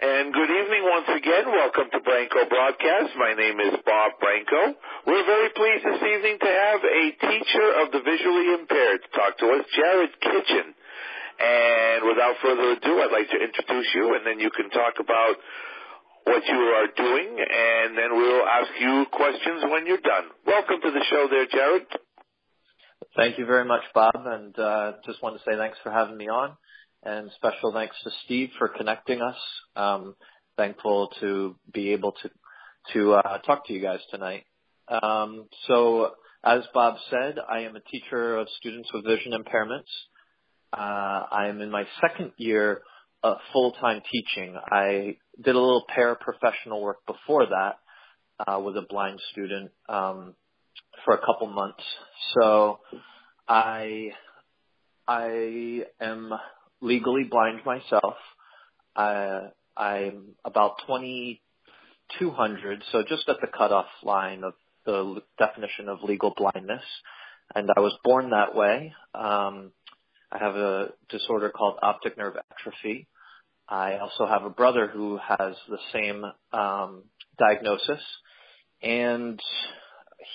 And good evening once again. Welcome to Branco Broadcast. My name is Bob Branco. We're very pleased this evening to have a teacher of the visually impaired to talk to us, Jared Kitchen. And without further ado, I'd like to introduce you and then you can talk about what you are doing and then we'll ask you questions when you're done. Welcome to the show there, Jared. Thank you very much, Bob, and uh, just want to say thanks for having me on and special thanks to Steve for connecting us. Um, thankful to be able to to uh, talk to you guys tonight. Um, so, as Bob said, I am a teacher of students with vision impairments. Uh, I am in my second year of full-time teaching. I did a little paraprofessional work before that uh, with a blind student um, for a couple months. So, I I am legally blind myself. Uh, I'm about 2200, so just at the cutoff line of the definition of legal blindness. And I was born that way. Um, I have a disorder called optic nerve atrophy. I also have a brother who has the same um, diagnosis, and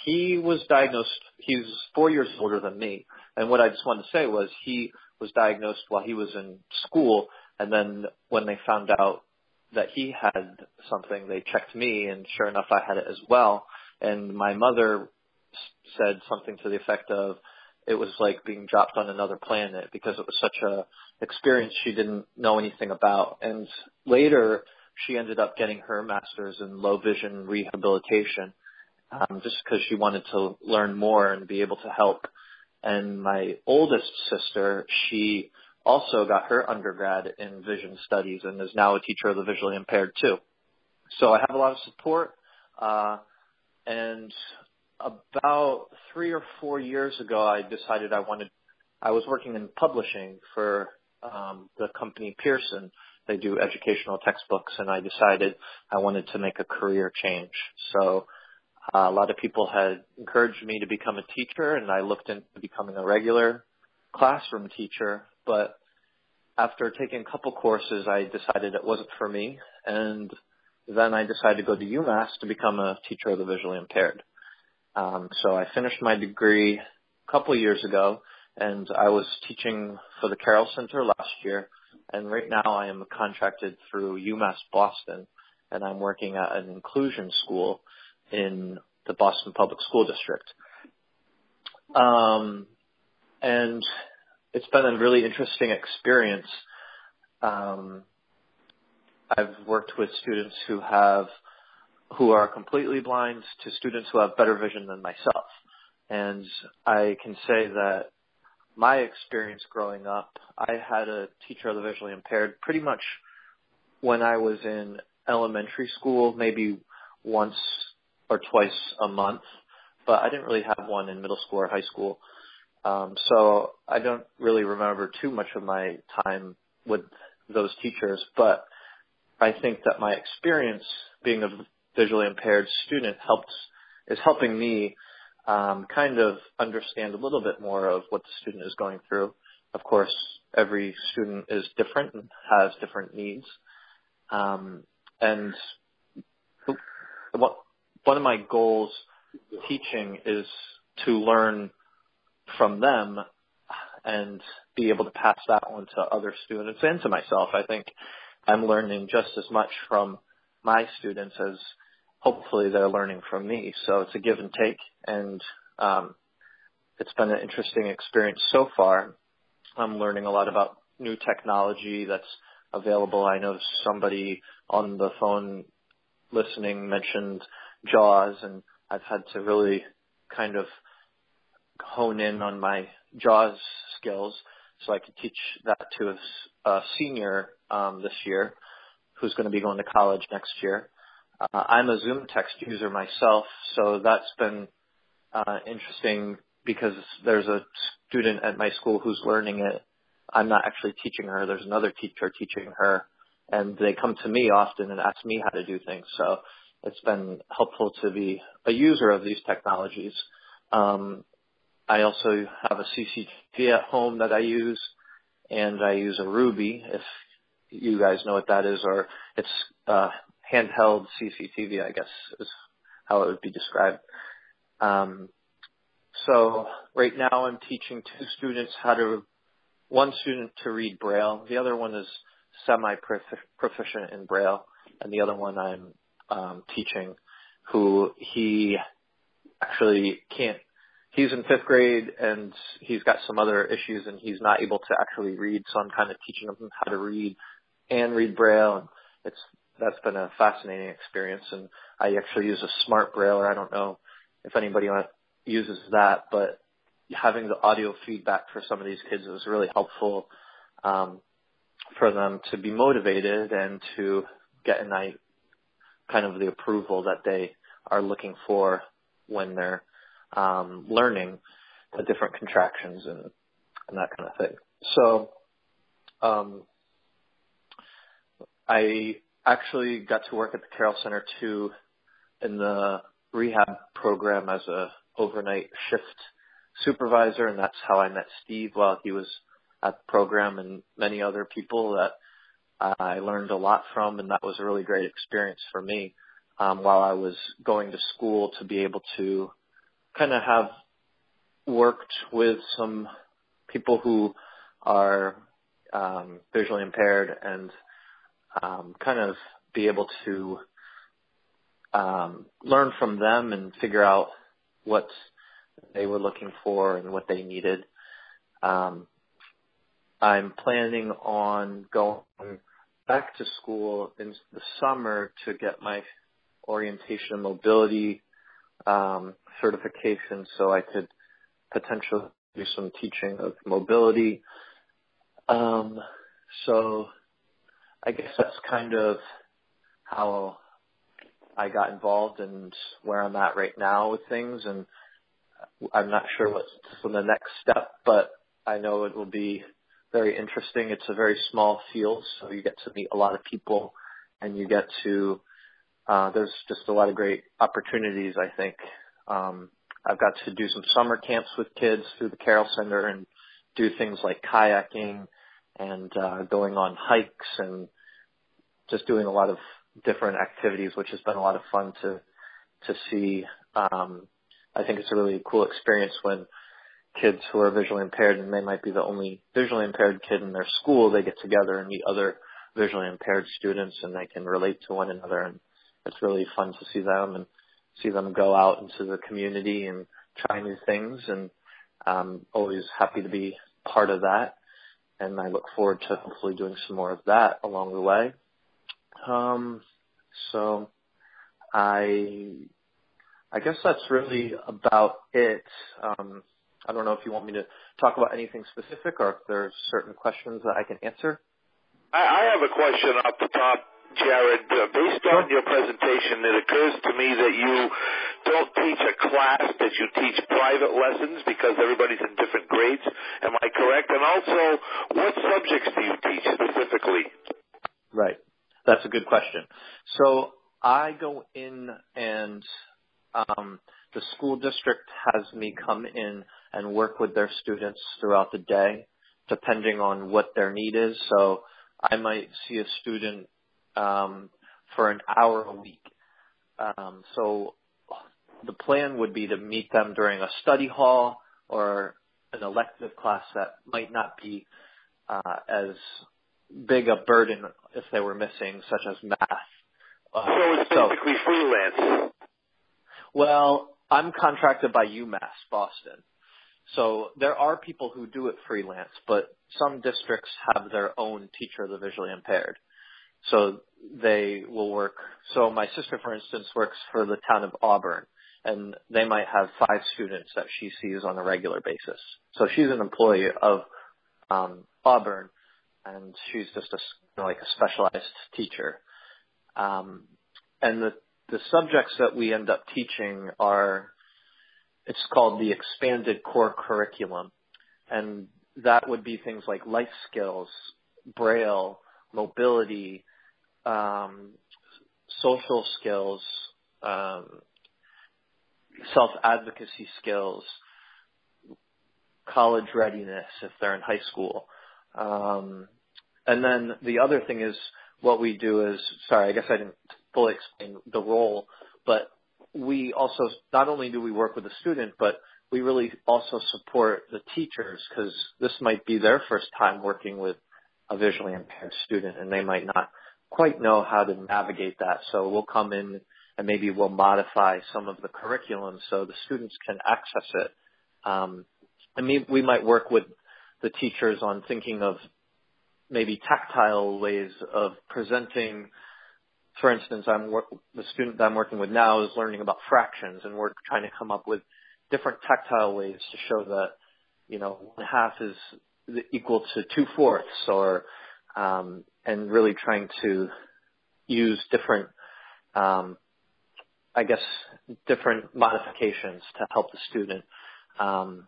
he was diagnosed. He's four years older than me, and what I just wanted to say was he was diagnosed while he was in school, and then when they found out that he had something, they checked me, and sure enough, I had it as well. And my mother said something to the effect of, it was like being dropped on another planet because it was such a experience she didn't know anything about. And later, she ended up getting her master's in low vision rehabilitation, um, just because she wanted to learn more and be able to help and my oldest sister, she also got her undergrad in vision studies and is now a teacher of the visually impaired too. So I have a lot of support. Uh, and about three or four years ago, I decided I wanted, I was working in publishing for um, the company Pearson. They do educational textbooks, and I decided I wanted to make a career change. So uh, a lot of people had encouraged me to become a teacher, and I looked into becoming a regular classroom teacher. But after taking a couple courses, I decided it wasn't for me, and then I decided to go to UMass to become a teacher of the visually impaired. Um, so I finished my degree a couple years ago, and I was teaching for the Carroll Center last year, and right now I am contracted through UMass Boston, and I'm working at an inclusion school in the Boston Public School District. Um, and it's been a really interesting experience. Um, I've worked with students who have who are completely blind to students who have better vision than myself. And I can say that my experience growing up, I had a teacher of the visually impaired pretty much when I was in elementary school, maybe once or twice a month, but I didn't really have one in middle school or high school. Um, so I don't really remember too much of my time with those teachers, but I think that my experience being a visually impaired student helps is helping me um, kind of understand a little bit more of what the student is going through. Of course, every student is different and has different needs. Um, and one of my goals teaching is to learn from them and be able to pass that on to other students and to myself. I think I'm learning just as much from my students as hopefully they're learning from me. So it's a give and take and um, it's been an interesting experience so far. I'm learning a lot about new technology that's available. I know somebody on the phone listening mentioned JAWS, and I've had to really kind of hone in on my JAWS skills so I could teach that to a, a senior um, this year who's going to be going to college next year. Uh, I'm a ZoomText user myself, so that's been uh, interesting because there's a student at my school who's learning it. I'm not actually teaching her. There's another teacher teaching her, and they come to me often and ask me how to do things. So it's been helpful to be a user of these technologies. Um, I also have a CCTV at home that I use, and I use a Ruby. If you guys know what that is, or it's uh, handheld CCTV, I guess is how it would be described. Um, so right now I'm teaching two students how to, one student to read Braille, the other one is semi-proficient in Braille, and the other one I'm um, teaching who he actually can't he's in fifth grade and he's got some other issues and he's not able to actually read so i'm kind of teaching him how to read and read braille. And it's that's been a fascinating experience and i actually use a smart brailler i don't know if anybody uses that but having the audio feedback for some of these kids was really helpful um, for them to be motivated and to get a night kind of the approval that they are looking for when they're um, learning the different contractions and, and that kind of thing. So um, I actually got to work at the Carroll Center too in the rehab program as a overnight shift supervisor, and that's how I met Steve while he was at the program, and many other people that I learned a lot from, and that was a really great experience for me um, while I was going to school to be able to kind of have worked with some people who are um, visually impaired and um, kind of be able to um, learn from them and figure out what they were looking for and what they needed. Um, I'm planning on going back to school in the summer to get my orientation and mobility um, certification so I could potentially do some teaching of mobility. Um, so I guess that's kind of how I got involved and where I'm at right now with things. And I'm not sure what's the next step, but I know it will be very interesting. It's a very small field, so you get to meet a lot of people and you get to uh, there's just a lot of great opportunities, I think. Um, I've got to do some summer camps with kids through the Carroll Center and do things like kayaking and uh, going on hikes and just doing a lot of different activities, which has been a lot of fun to to see. Um, I think it's a really cool experience when kids who are visually impaired and they might be the only visually impaired kid in their school, they get together and meet other visually impaired students and they can relate to one another and it's really fun to see them and see them go out into the community and try new things and I'm always happy to be part of that and I look forward to hopefully doing some more of that along the way. Um, so I I guess that's really about it. Um, I don't know if you want me to talk about anything specific or if there's certain questions that I can answer. I, I have a question off the top Jared, uh, based on your presentation, it occurs to me that you don't teach a class, that you teach private lessons because everybody's in different grades. Am I correct? And also, what subjects do you teach specifically? Right. That's a good question. So I go in and um, the school district has me come in and work with their students throughout the day, depending on what their need is. So I might see a student um, for an hour a week. Um, so the plan would be to meet them during a study hall or an elective class that might not be uh, as big a burden if they were missing, such as math. Uh, so it's basically so, freelance. Well, I'm contracted by UMass Boston. So there are people who do it freelance, but some districts have their own teacher of the visually impaired. So they will work. So my sister, for instance, works for the town of Auburn, and they might have five students that she sees on a regular basis. So she's an employee of um, Auburn, and she's just a like a specialized teacher. Um, and the the subjects that we end up teaching are it's called the expanded core curriculum, and that would be things like life skills, braille, mobility, um, social skills, um, self advocacy skills, college readiness if they're in high school, um, and then the other thing is what we do is, sorry, I guess I didn't fully explain the role, but we also, not only do we work with the student, but we really also support the teachers because this might be their first time working with a visually impaired student and they might not quite know how to navigate that. So we'll come in and maybe we'll modify some of the curriculum so the students can access it. Um, and we, we might work with the teachers on thinking of maybe tactile ways of presenting. For instance, I'm work, the student that I'm working with now is learning about fractions, and we're trying to come up with different tactile ways to show that you know one half is equal to two fourths, or um, and really trying to use different, um, I guess, different modifications to help the student. Um,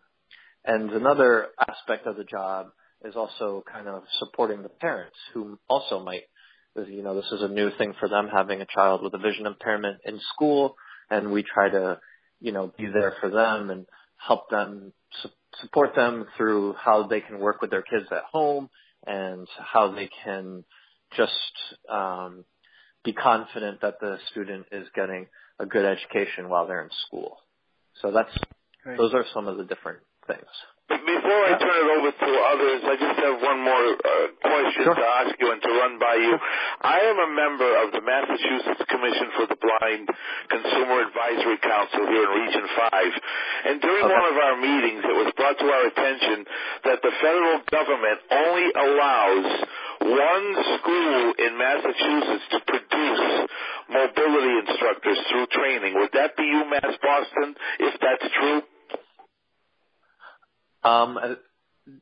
and another aspect of the job is also kind of supporting the parents who also might, you know, this is a new thing for them having a child with a vision impairment in school, and we try to, you know, be there for them and help them su- support them through how they can work with their kids at home and how they can just um, be confident that the student is getting a good education while they're in school. So that's Great. those are some of the different things. Before I turn it over to others, I just have one more uh, question sure. to ask you and to run by you. I am a member of the Massachusetts Commission for the Blind Consumer Advisory Council here in Region 5. And during okay. one of our meetings, it was brought to our attention that the federal government only allows one school in Massachusetts to produce mobility instructors through training. Would that be UMass Boston, if that's true? Um,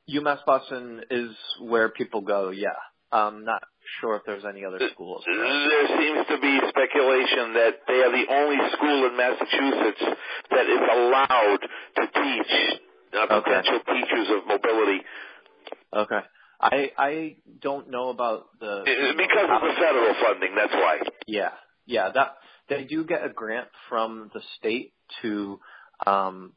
UMass Boston is where people go. Yeah, I'm not sure if there's any other schools. There seems to be speculation that they are the only school in Massachusetts that is allowed to teach uh, potential okay. teachers of mobility. Okay. I I don't know about the because of the federal funding. That's why. Yeah, yeah. That they do get a grant from the state to, um,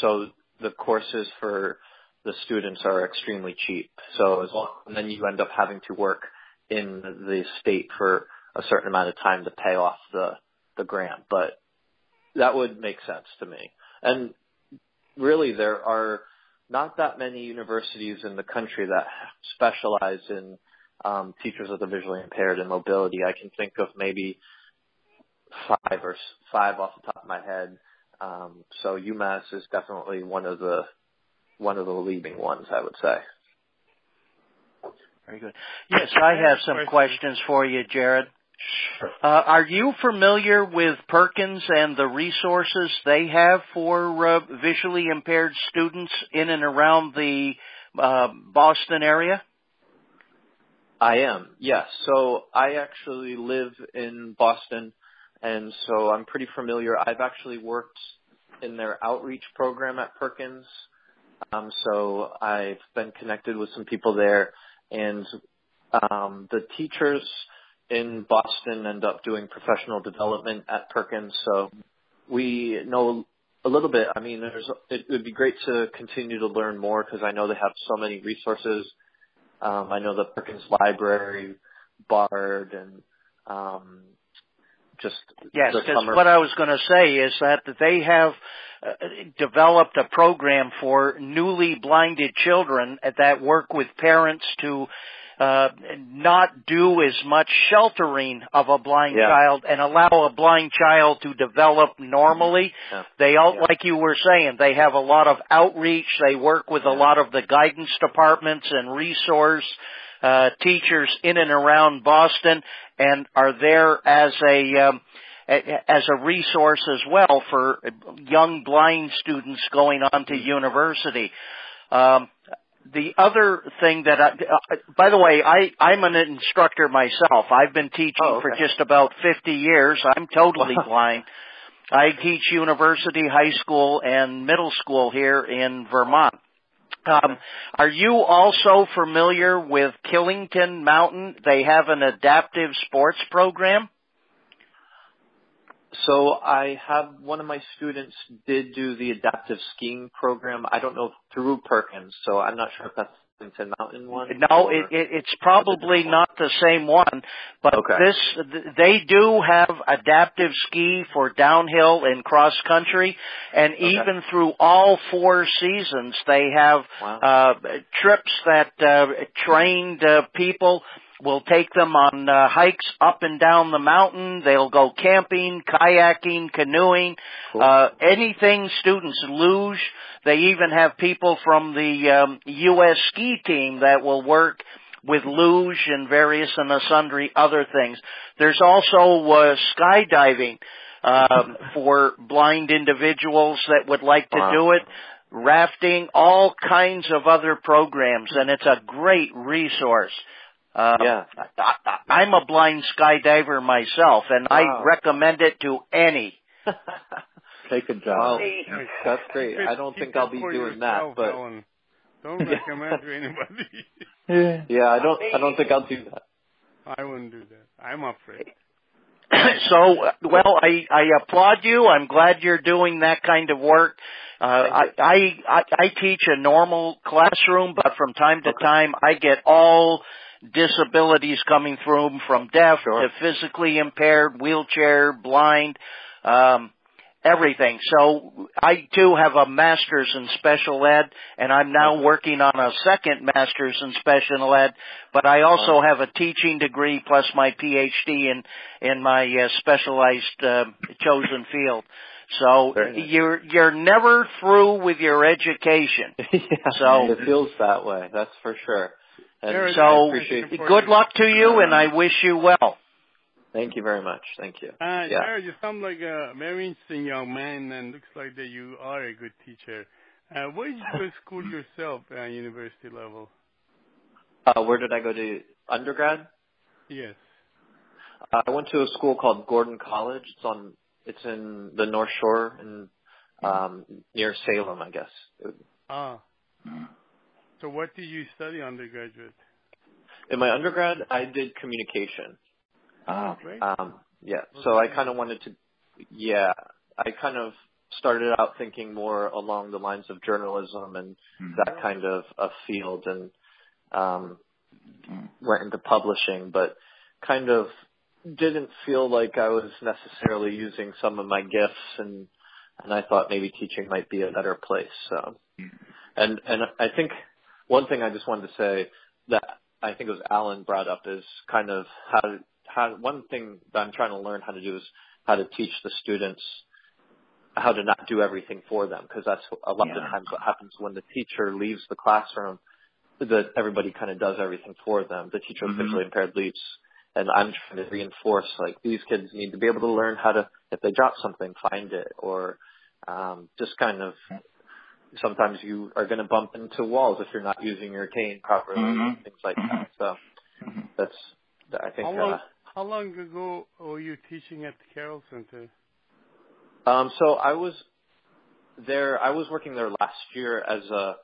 so the courses for the students are extremely cheap. So as long, and then you end up having to work in the state for a certain amount of time to pay off the the grant. But that would make sense to me. And really, there are not that many universities in the country that specialize in um, teachers of the visually impaired and mobility. I can think of maybe five or five off the top of my head. Um, so UMass is definitely one of the one of the leading ones, I would say. Very good. Yes, I have some questions for you, Jared. Sure. Uh, are you familiar with Perkins and the resources they have for uh, visually impaired students in and around the uh, Boston area? I am, yes. So I actually live in Boston and so I'm pretty familiar. I've actually worked in their outreach program at Perkins, um, so I've been connected with some people there, and um, the teachers in Boston end up doing professional development at Perkins, so we know a little bit. I mean, there's it would be great to continue to learn more because I know they have so many resources. Um, I know the Perkins Library, Bard, and um, just yes. Because what I was going to say is that they have uh, developed a program for newly blinded children that work with parents to uh, not do as much sheltering of a blind yeah. child and allow a blind child to develop normally. Yeah. They all, yeah. like you were saying, they have a lot of outreach. They work with a lot of the guidance departments and resource uh, teachers in and around Boston and are there as a um, as a resource as well for young blind students going on to university. Um, the other thing that I, uh, by the way, I, I'm an instructor myself. I've been teaching oh, okay. for just about 50 years. I'm totally blind. I teach university, high school, and middle school here in Vermont. Um, are you also familiar with Killington Mountain? They have an adaptive sports program. So I have one of my students did do the adaptive skiing program. I don't know through Perkins, so I'm not sure if that's Kensington Mountain one? No, it, it, it's probably not the same one, but Okay. this they do have adaptive ski for downhill and cross country, and even through all four seasons, they have Wow. uh, trips that uh, trained uh, people will take them on uh, hikes up and down the mountain. They'll go camping, kayaking, canoeing, Cool. uh, anything students luge. They even have people from the um, U.S. ski team that will work with luge and various and sundry other things. There's also uh, skydiving um, for blind individuals that would like to Wow. do it. Rafting, all kinds of other programs, and it's a great resource. Uh, Yeah. I, I, I'm a blind skydiver myself, and I recommend it to any. Take a job. Wow. That's great. I don't think I'll be doing yourself, that, but Alan. Don't recommend to anybody. Yeah. yeah, I don't. I don't think I'll do that. I wouldn't do that. I'm afraid. so, uh, well, I, I applaud you. I'm glad you're doing that kind of work. Uh, I, I, I, I teach a normal classroom, but from time to time I get all disabilities coming through from deaf Sure. to physically impaired, wheelchair, blind, um, everything. So I too have a master's in special ed and I'm now working on a second master's in special ed, but I also have a teaching degree plus my PhD in, in my uh, specialized uh, chosen field. So nice. you're, you're never through with your education. yeah, So- it feels that way. That's for sure. And Very So I appreciate. Thank you for good luck to you and I wish you well. Thank you very much. Thank you. Uh, Yeah. Jared, you sound like a very interesting young man, and looks like that you are a good teacher. Uh, where did you go to school yourself at university level? Uh, where did I go to undergrad? Yes. Uh, I went to a school called Gordon College. It's on. It's in the North Shore in um, near Salem, I guess. Ah. So what did you study undergraduate? In my undergrad, I did communication. Ah, great. Um, yeah, so I kind of wanted to, yeah, I kind of started out thinking more along the lines of journalism and that kind of a field, and um, went into publishing, but kind of didn't feel like I was necessarily using some of my gifts, and and I thought maybe teaching might be a better place. So, and and I think one thing I just wanted to say that I think it was Alan brought up is kind of how to how one thing that I'm trying to learn how to do is how to teach the students how to not do everything for them because that's a lot of times what happens when the teacher leaves the classroom that everybody kind of does everything for them. The teacher with Mhm. visually impaired leaves, and I'm trying to reinforce like these kids need to be able to learn how to if they drop something, find it, or um, just kind of. Sometimes you are going to bump into walls if you're not using your cane properly, Mhm. things like that. So Mhm. that's I think. How long, Uh, how long ago were you teaching at the Carroll Center? Um, so I was there. I was working there last year as a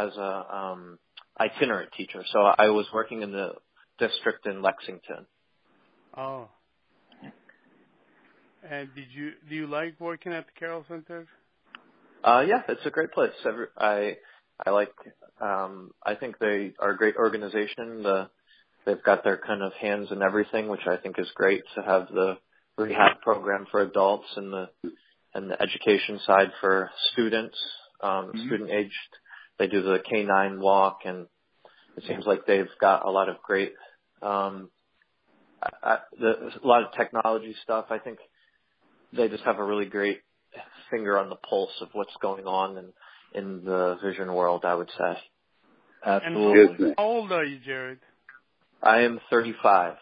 as a um, itinerant teacher. So I was working in the district in Lexington. Oh. And did you do you like working at the Carroll Center? Uh, yeah, it's a great place. Every, I I like. Um, I think they are a great organization. The they've got their kind of hands in everything, which I think is great to have the rehab program for adults and the and the education side for students, um, Mhm. student aged. They do the K9 walk, and it seems like they've got a lot of great, um, I, I, the, a lot of technology stuff. I think they just have a really great finger on the pulse of what's going on in in the vision world. I would say. Absolutely. And how, how old are you, Jared? I am 35.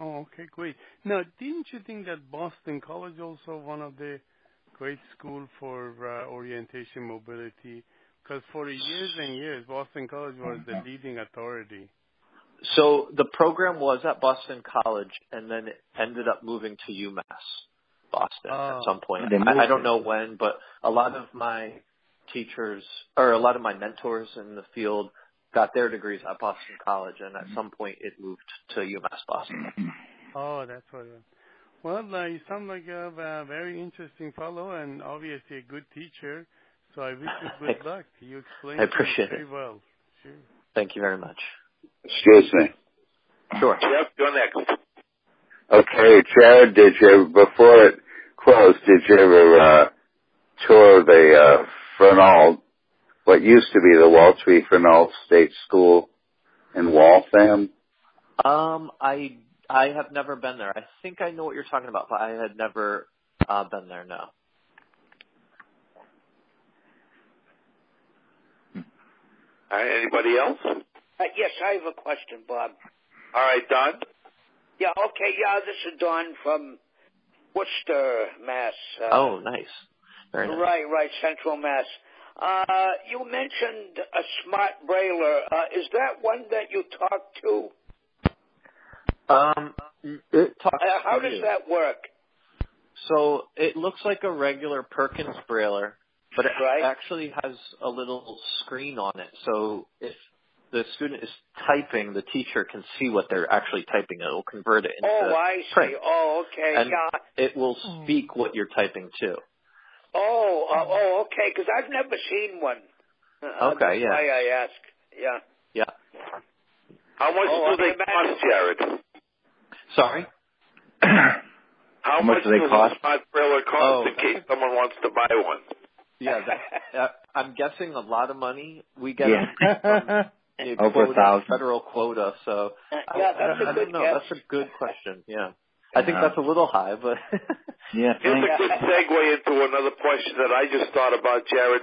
Oh, okay, great. Now, didn't you think that Boston College also one of the great school for uh, orientation mobility? Because for years and years, Boston College was the leading authority. So the program was at Boston College, and then it ended up moving to UMass Boston Oh. at some point. They moved I, I don't know when, but a lot of my teachers or a lot of my mentors in the field got their degrees at Boston College, and at some point it moved to UMass Boston. Oh, that's what. It well, uh, you sound like a, a very interesting fellow, and obviously a good teacher. So I wish you good Thanks. luck. You explained I appreciate very it. well. Sure. Thank you very much. Excuse me. Sure. Jeff, you're next. Okay, Jared, did you, before it closed, did you ever uh, tour the uh, Fernald, what used to be the Waltree Fernald State School in Waltham? Um, I I have never been there. I think I know what you're talking about, but I had never uh, been there. No. All right, anybody else? Uh, yes, I have a question, Bob. All right, Don. Yeah, okay, yeah, this is Don from Worcester, Mass. Uh, Oh, nice. Very nice. Right, right, Central Mass. Uh, you mentioned a smart brailler. Uh, is that one that you talked to? Um, it talks Uh, how does you. that work? So it looks like a regular Perkins brailler, but it Right. actually has a little screen on it. So if the student is typing, the teacher can see what they're actually typing. It will convert it into Oh, I see. print. Oh, okay, And yeah. it will speak what you're typing too. Oh, uh, oh, okay, because I've never seen one. Uh, Okay, that's yeah. why I ask. Yeah. Yeah. How much Oh, do they I imagine- cost, Jared? Sorry. How much much do they cost? a smart brailler cost Oh, in case someone wants to buy one? Yeah, that, uh, I'm guessing a lot of money. We get Yeah. it from a Over a thousand. federal quota. So Uh, yeah, I, that's I, a don't good know. guess. That's a good question. Yeah, I think that's a little high, but Yeah, Here's thanks. a good segue into another question that I just thought about, Jared.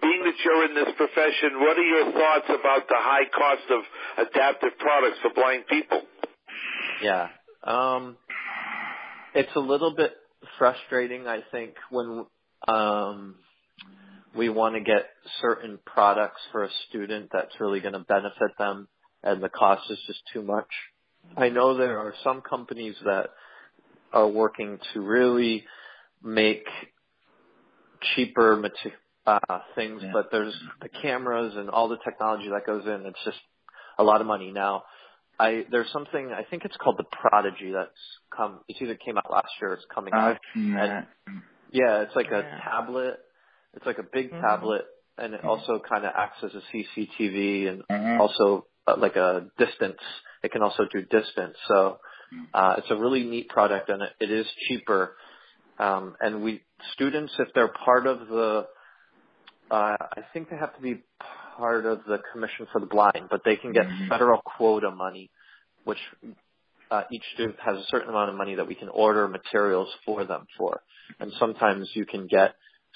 Being that you're in this profession, what are your thoughts about the high cost of adaptive products for blind people? Yeah. Um it's a little bit frustrating I think when um we want to get certain products for a student that's really going to benefit them and the cost is just too much. I know there are some companies that are working to really make cheaper uh, things, Yeah. but there's the cameras and all the technology that goes in. It's just a lot of money. Now, I there's something I think it's called the Prodigi that's come. It either came out last year. or It's coming out. I've seen that. Yeah, it's like a Yeah. tablet. It's like a big Mhm. tablet, and it also kind of acts as a CCTV and Mhm. also uh, like a distance. It can also do distance. So uh, it's a really neat product, and it, it is cheaper. Um, and we students, if they're part of the, uh, I think they have to be part of the Commission for the Blind, but they can get Mhm. federal quota money, which uh, each student has a certain amount of money that we can order materials for them for. And sometimes you can get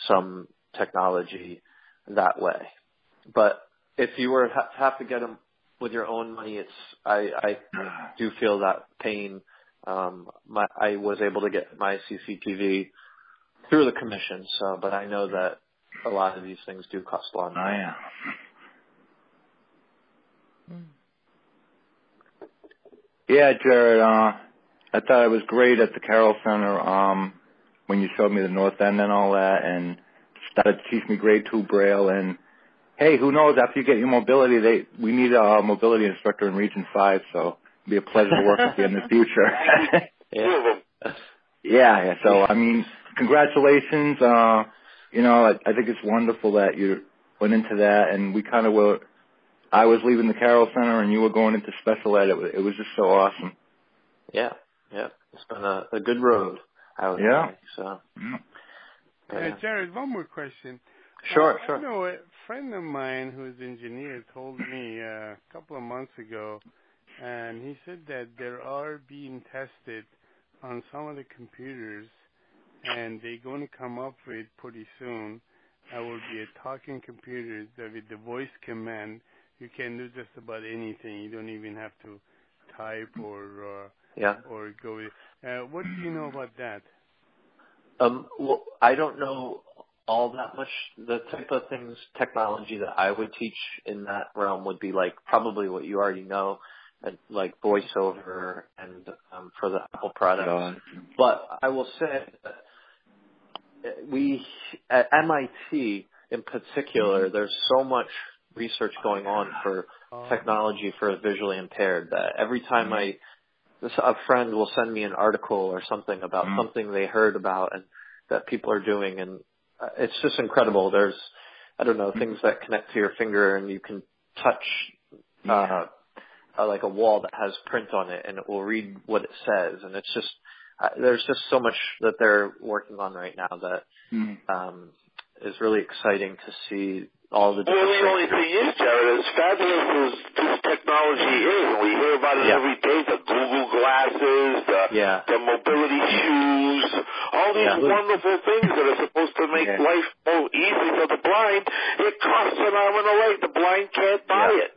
some technology that way. But if you were to have to get them with your own money, it's I, I do feel that pain. Um, my, I was able to get my CCTV through the commission, so but I know that a lot of these things do cost a lot. of Oh money. yeah. Yeah, Jared. Uh, I thought it was great at the Carroll Center. Um, when you showed me the North End and all that, and started to teach me grade two braille. And hey, who knows? After you get your mobility, they we need a mobility instructor in Region Five, so it'd be a pleasure to work with you in the future. Two of them. Yeah, yeah. So I mean, congratulations. Uh, you know, I, I think it's wonderful that you went into that, and we kind of were. I was leaving the Carroll Center, and you were going into special ed. It was, it was just so awesome. Yeah, yeah. It's been a, a good road. I would Yeah. say. So Yeah. Uh. Jared, one more question. Sure, uh, sure. I know a friend of mine who's an engineer told me uh, a couple of months ago, and he said that there are being tested on some of the computers, and they're going to come up with pretty soon. That will be a talking computer that with the voice command, you can do just about anything. You don't even have to type or uh, Yeah. or go. Uh, what do you know about that? Um, well, I don't know all that much. The type of things, technology that I would teach in that realm would be like probably what you already know, and like voiceover and um, for the Apple products. Uh, But I will say that we at MIT in particular, there's so much research going on for Uh, technology for the visually impaired that every time I this, a friend will send me an article or something about Mhm. something they heard about and that people are doing and uh, it's just incredible there's i don't know things that connect to your finger and you can touch uh, uh, like a wall that has print on it, and it will read what it says. And it's just uh, there's just so much that they're working on right now that Mm. um, is really exciting to see all the. Well, different the only thing is, Jared, as fabulous as this technology is, and we hear about it Yeah. every day, the Google glasses, the, Yeah. the mobility shoes, all these Yeah. wonderful things that are supposed to make Yeah. life more easy for the blind, it costs an arm and a leg. The blind can't buy Yeah. it.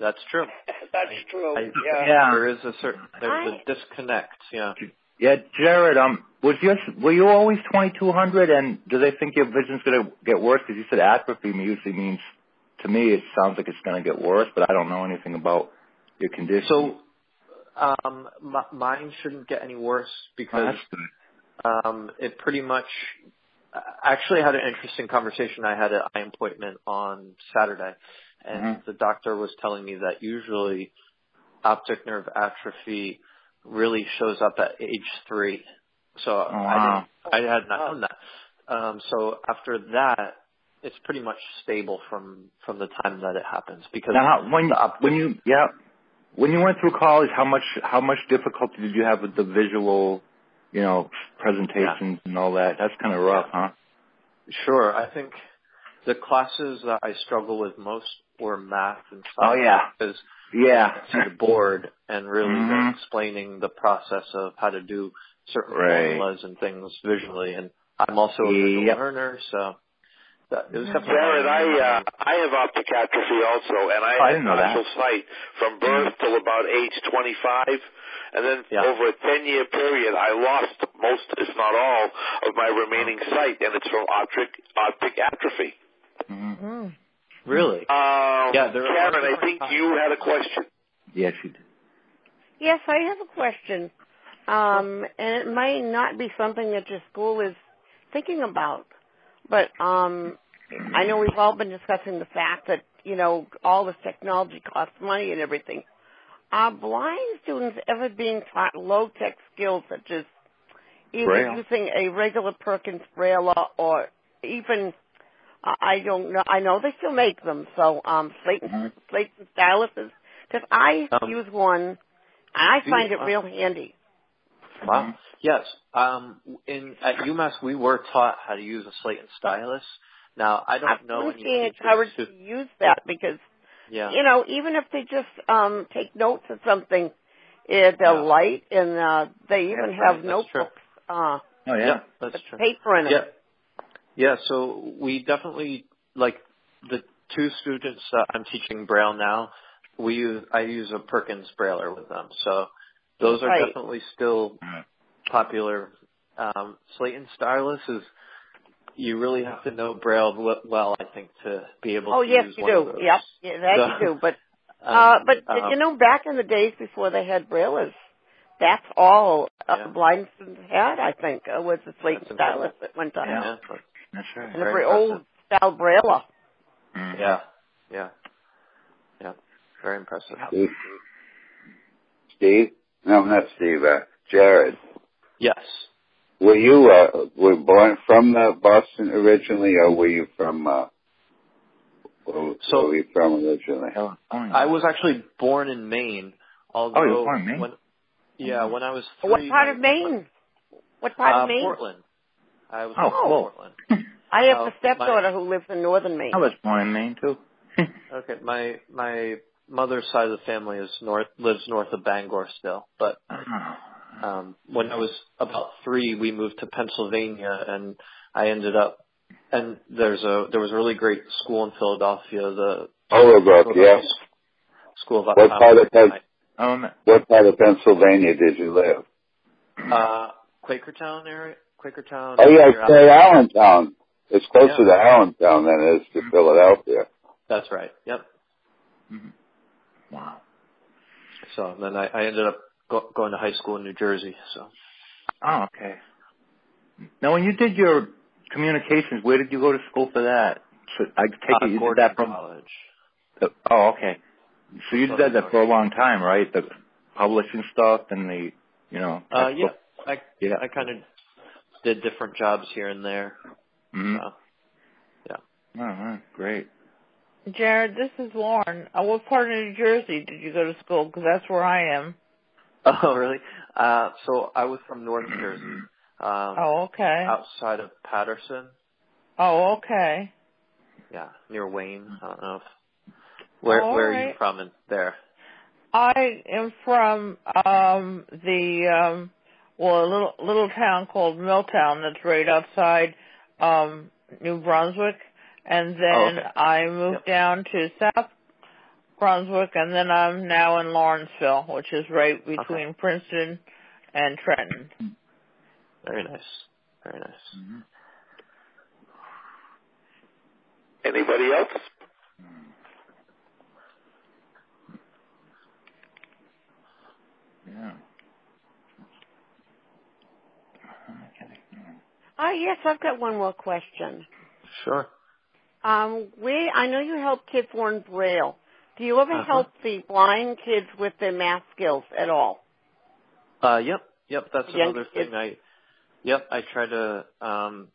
That's true. That's true. I, yeah. Yeah. There is a certain there's I- a disconnect. Yeah. Yeah, Jared. Um, was your were you always twenty two hundred? And do they think your vision's gonna get worse? Because you said atrophy usually means to me it sounds like it's gonna get worse, but I don't know anything about your condition. So, um, m- mine shouldn't get any worse because um, it pretty much. I Actually, had an interesting conversation. I had an eye appointment on Saturday, and Mhm. the doctor was telling me that usually optic nerve atrophy really shows up at age three. So Oh, wow. I didn't, I had not known that. Um, so after that, it's pretty much stable from from the time that it happens because Now, when when you yeah, when you went through college, how much how much difficulty did you have with the visual, you know, presentations and all that? That's kind of rough, huh? Sure. I think the classes that I struggle with most were math and science. Oh, yeah. Because Yeah. to the board and really Mhm. explaining the process of how to do certain Right. formulas and things visually. And I'm also a visual Yep. learner, so it was definitely. Jared, I uh, I have optic atrophy also, and I Oh, I had didn't know that. partial sight from birth till about age 25, and then Yeah. over a 10 year period, I lost most, if not all, of my remaining sight, and it's from optic optic atrophy. Mhm. Really. Um, Yeah, there are Karen, I think you had a question. Yes, you did. Yes, I have a question. Um, and it may not be something that your school is thinking about, but um, I know we've all been discussing the fact that you know all this technology costs money and everything. Are blind students ever being taught low tech skills such as either Braille. using a regular Perkins Braille or even I don't know. I know they still make them. So um, slate and Mhm. slate and styluses because I Um, use one. and I find it uh, real handy. Wow. Yes. Um, in at UMass, we were taught how to use a slate and stylus. Now, I don't I'm know really any being teachers encouraged to use that because Yeah. you know even if they just um take notes or something, eh, they're Yeah. light and uh, they even That's have right, notebooks uh, Oh yeah. That's true. paper in. Yeah. Yeah, so we definitely like the two students that I'm teaching Braille now, we use I use a Perkins Brailler with them. So those are Right. definitely still popular. Um Slate and Stylus is you really have to know Braille well, I think, to be able Oh to yes, use you one do. those. Yep, yeah, that So, you do. But um, uh, but um, you know, back in the days before they had braillers, that's all uh, Yeah. blind students had. I think uh, was the slate and stylus at one time, yeah, That's right. and a Very very old style brailler. Mhm. yeah, yeah, yeah, very impressive. Steve? Steve? No, not Steve. Uh, Jared. Yes. Were you uh, were born from uh, Boston originally, or were you from? Uh, where, So- where were you from originally? California. I was actually born in Maine. Although Oh, you were born in Maine? When, yeah, when I was three. What part of Maine? What part uh, of Maine? Portland. I was Oh, born in cool. Portland. I have Oh, a stepdaughter who lives in northern Maine. I was born in Maine too. Okay, my my mother's side of the family is north lives north of Bangor still, but Oh. um when I was about three, we moved to Pennsylvania, and I ended up. And there's a there was a really great school in Philadelphia, the Overbrook, yes. School of What part of Penn- Um, What part of Pennsylvania did you live? uh, Quakertown area, Quakertown. Oh yeah, near say Allentown. It's closer Yeah. to Allentown than it is to Philadelphia. That's right. Yep. mhm. wow. So then I, I ended up go, going to high school in New Jersey. So Oh, okay. Now, when you did your communications, where did you go to school for that? So I take uh, it you did that from. college. The, oh, okay. So you did that for a long time, right? The publishing stuff and the, you know. Uh, yeah, textbook- I Yeah. I kind of did different jobs here and there. Mhm. So Oh, right. Great. Jared, this is Lauren. Uh, what part of New Jersey did you go to school? Because that's where I am. Oh, really? Uh, so I was from North Jersey. Um, oh, okay. Outside of Paterson. Oh, okay. Yeah, near Wayne. I don't know if. Where All Where right. are you from? In there. I am from um the um well a little little town called Milltown that's right outside um New Brunswick and then Oh, okay. I moved Yep. down to South Brunswick and then I'm now in Lawrenceville, which is right between Princeton and Trenton. Very nice. Very nice. Anybody else? Yeah. Ah, yes, I've got one more question. Sure. Um, we, I know you help kids learn Braille. Do you ever Uh-huh. help the blind kids with their math skills at all? Uh, yep, yep. That's Young another kids. thing. I, yep. I try to um,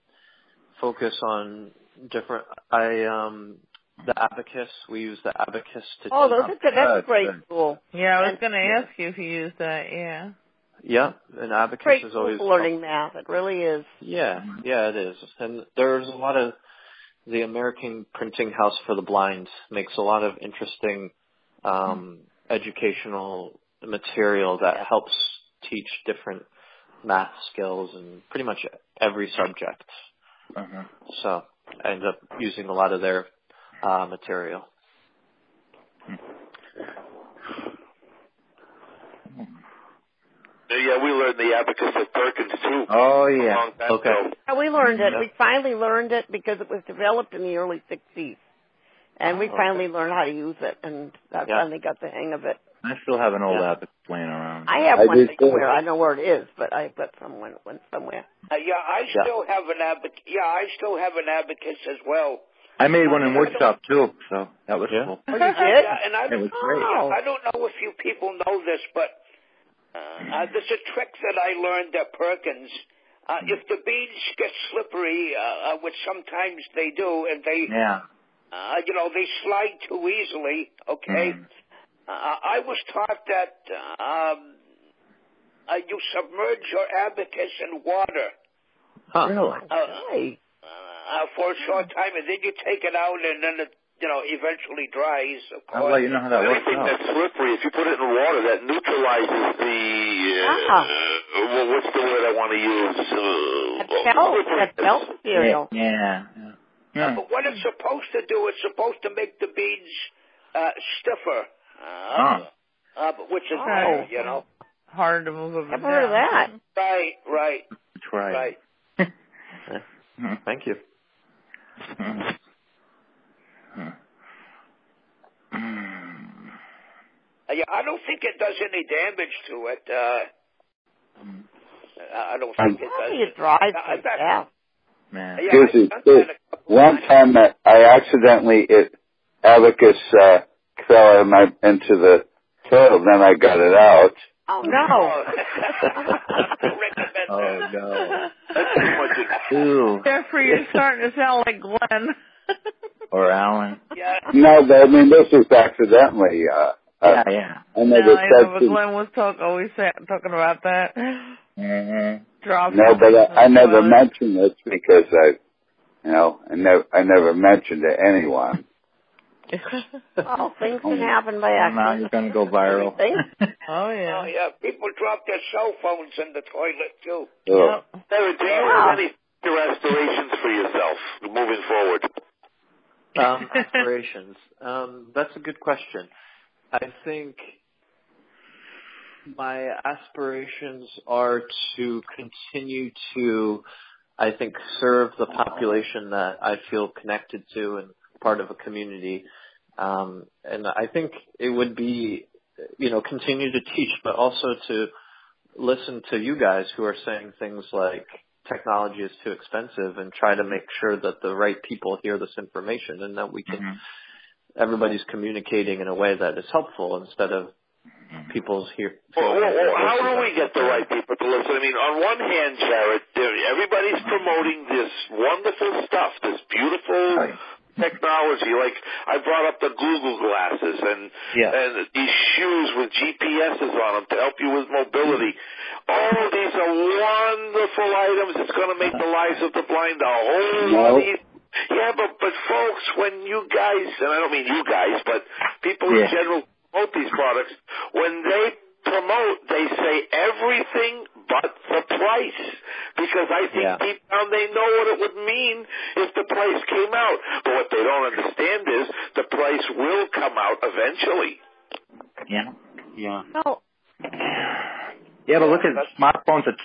focus on different. I um, the abacus. We use the abacus to. Oh, those are. That's Good, great good. school. Yeah, I was going to ask you if you use that. Yeah. Yep, an abacus Great is always for learning math. It really is. Yeah, yeah, it is. And there's a lot of the American Printing House for the Blind makes a lot of interesting um, educational material that helps teach different math skills and pretty much every subject. Uh-huh. So I end up using a lot of their uh, material. Yeah, we learned the abacus at Perkins too. Oh yeah. long time Okay. ago. And we learned it. We finally learned it because it was developed in the early 60s. And we Oh, okay. finally learned how to use it, and I Yeah. finally got the hang of it. I still have an old Yeah. abacus laying around. I have I one do too. somewhere. I know where it is, but I've got someone one somewhere. Uh, yeah, I Yeah. still have an abac. Yeah, I still have an abacus as well. I made one in woodshop too, so that was Yeah. cool. Oh, you did? Yeah, and I It was great. Oh. I don't know if you people know this, but uh, uh, there's a trick that I learned at Perkins. Uh, if the beads get slippery, uh, uh, which sometimes they do, and they, Yeah. uh, you know, they slide too easily. Okay, Mm. uh, I was taught that um, uh, you submerge your abacus in water Huh. Really? uh, Hey. uh, for a short time, and then you take it out, and then it, you know, eventually dries. Of I'll course. let you know how that works Anything out. that's slippery, if you put it in water, that neutralizes the. Uh, Ah. uh, well, what's the word I want to use? Uh, That belt, that belt material. Yeah. yeah. Uh, yeah. but what it's supposed to do, it's supposed to make the beads uh, stiffer, uh, Huh. uh, which is Oh. better, you know. Hard to move up and Never heard of that. Right, right, Try. right. it. Thank you. yeah, I don't think it does any damage to it. Uh, I don't think it How do does. you drive I- like I- that? Man. Yeah, Here's I've the done thing. that a couple One time I I accidentally it abacus uh, fell out my into the toilet. Then I got it out. Oh no. Oh no. That's too much. Ooh. Jeffrey, you're starting to sound like Glenn. Or Alan. Yeah. No, I mean this was accidentally. Uh, Yeah, uh, yeah. I no, never I know, said but. Glenn was talk, always sa- talking about that. Mm-hmm. Drop No, but I, I never was. mentioned this because I, you know, I never I never mentioned to anyone. Oh, things can happen by Well, now accident. you're gonna go viral. Think? oh yeah. Oh yeah, people drop their cell phones in the toilet too. Ugh. Yep. Sarah, do you Yeah. have any aspirations for yourself moving forward? Um, aspirations. Um, that's a good question. I think my aspirations are to continue to, I think, serve the population that I feel connected to and part of a community. Um, and I think it would be, you know, continue to teach, but also to listen to you guys who are saying things like technology is too expensive and try to make sure that the right people hear this information and that we can Mhm. Everybody's communicating in a way that is helpful instead of mm-hmm. people's hear. Well, well, well, how do we get the right people to listen? I mean, on one hand, Jared, everybody's mm-hmm. promoting this wonderful stuff, this beautiful Right. technology. Like I brought up the Google glasses and Yeah. and these shoes with GPSs on them to help you with mobility. Mm-hmm. All of these are wonderful items. It's going to make the uh-huh. lives of the blind a whole lot easier. Yeah, but but folks, when you guys, and I don't mean you guys, but people in general promote these products, when they promote, they say everything but the price. Because I think Yeah. deep down they know what it would mean if the price came out. But what they don't understand is the price will come out eventually. Yeah. Yeah. No, Yeah, but look at smartphones that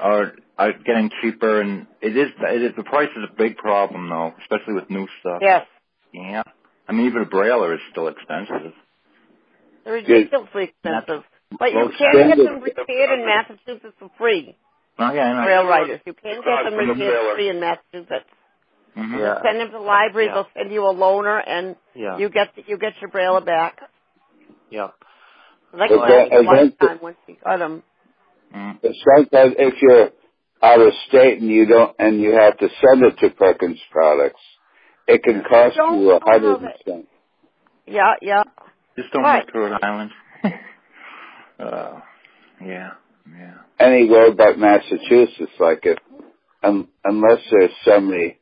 are are getting cheaper, and it is it is the price is a big problem though, especially with new stuff. yes, Yeah. I mean, even a brailler is still expensive. they're ridiculously expensive. But you can get them repaired in Massachusetts for free. Oh yeah, I know. Rail riders, you can get them repaired trailer. free in Massachusetts. Mhm. Yeah. Send them to the library. Yeah. They'll send you a loaner, and Yeah. you get you get your braille back. Yeah. Like But that- one time once you got them. Mm. But sometimes if you're out of state and you don't, and you have to send it to Perkins Products, it can cost Don't you a hundred and that- cent. Yeah, yeah. Just don't Right. move to Rhode Island. uh, yeah, yeah. Any road but Massachusetts, like if, um, unless there's somebody,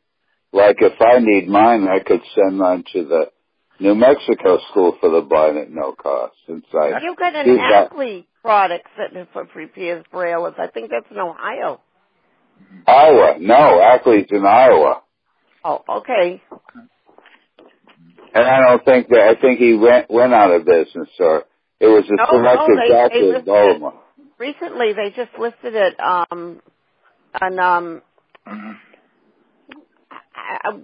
like if I need mine, I could send mine to the New Mexico School for the Blind at no cost. Since I You got an do that. Ackley product that for repairs brailles. I think that's in Ohio. Iowa, no, Ackley's in Iowa. Oh, okay. And I don't think that, I think he went, went out of business or it was a No, selective no, they- doctor they in Baltimore. Recently, they just listed it um, on um, Mhm. I, I-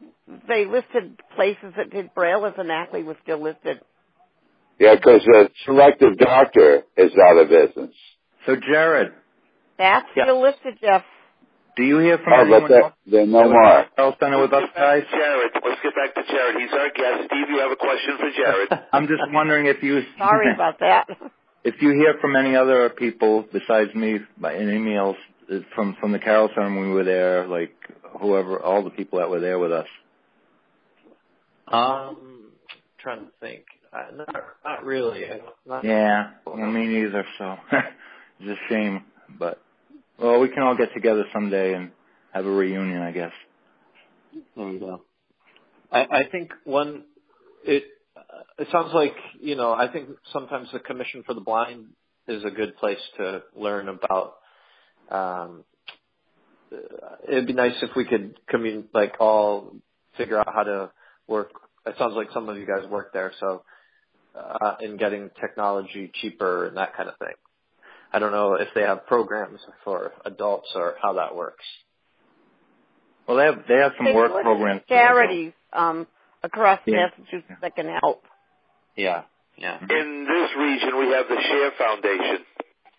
they listed places that did brailles, and Ackley was still listed. Yeah, because a selective doctor is out of business. So Jared, That's Yeah. list of Jeff. do you hear from Oh, anyone but there, else? there no more. at Carroll Center with us Let's get back guys? Jared. Let's get back to Jared. He's our guest. Steve, you have a question for Jared. I'm just wondering if you Sorry about that. if you hear from any other people besides me by in emails uh, from from the Carroll Center when we were there, like whoever, all the people that were there with us. Um, trying to think. Uh, not, not really. Don't- Yeah, well, me neither. So it's a shame, but well, we can all get together someday and have a reunion, I guess. There you go. I, I think one, it, uh, it sounds like, you know, I think sometimes the Commission for the Blind is a good place to learn about, um, uh, it'd be nice if we could commun, like all figure out how to work. It sounds like some of you guys work there, so, uh, in getting technology cheaper and that kind of thing. I don't know if they have programs for adults or how that works. Well, they have they have some They work programs. Charities um, across Yeah. Massachusetts that can help. Yeah. Yeah. In this region, we have the Share Foundation.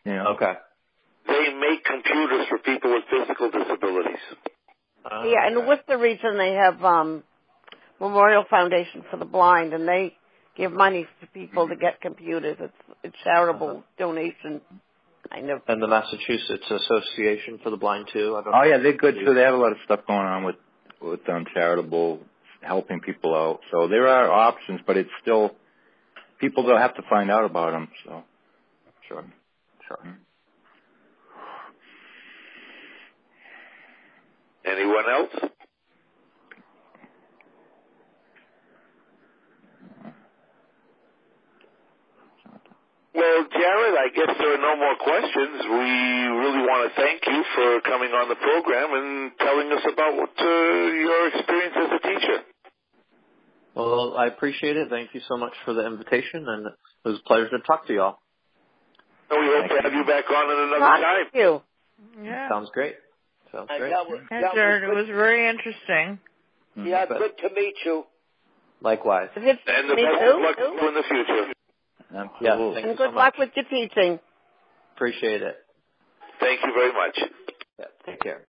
Yeah. Okay. They make computers for people with physical disabilities. Uh, Yeah, in the Worcester region, they have um, Memorial Foundation for the Blind, and they give money to people to mm-hmm. get computers. It's it's charitable uh-huh. donation, kind of. And the Massachusetts Association for the Blind too. I don't Oh know. yeah, they're good too. They have a lot of stuff going on with with um, charitable helping people out. So there are options, but it's still people will have to find out about them. So Sure. Sure. Mm-hmm. Anyone else? Well, Jared, I guess there are no more questions. We really want to thank you for coming on the program and telling us about what, uh, your experience as a teacher. Well, I appreciate it. Thank you so much for the invitation, and it was a pleasure to talk to y'all. And we hope to have you back on at another Talk time. Thank you. Yeah. Sounds great. Sounds And great. that was, that Jared, it was was very interesting. good. Yeah, But- good to meet you. Likewise. And the best of luck to you in the future. Absolutely. Yeah, thank And you good so luck much. with your teaching. Appreciate it. Thank you very much. Yeah, take care.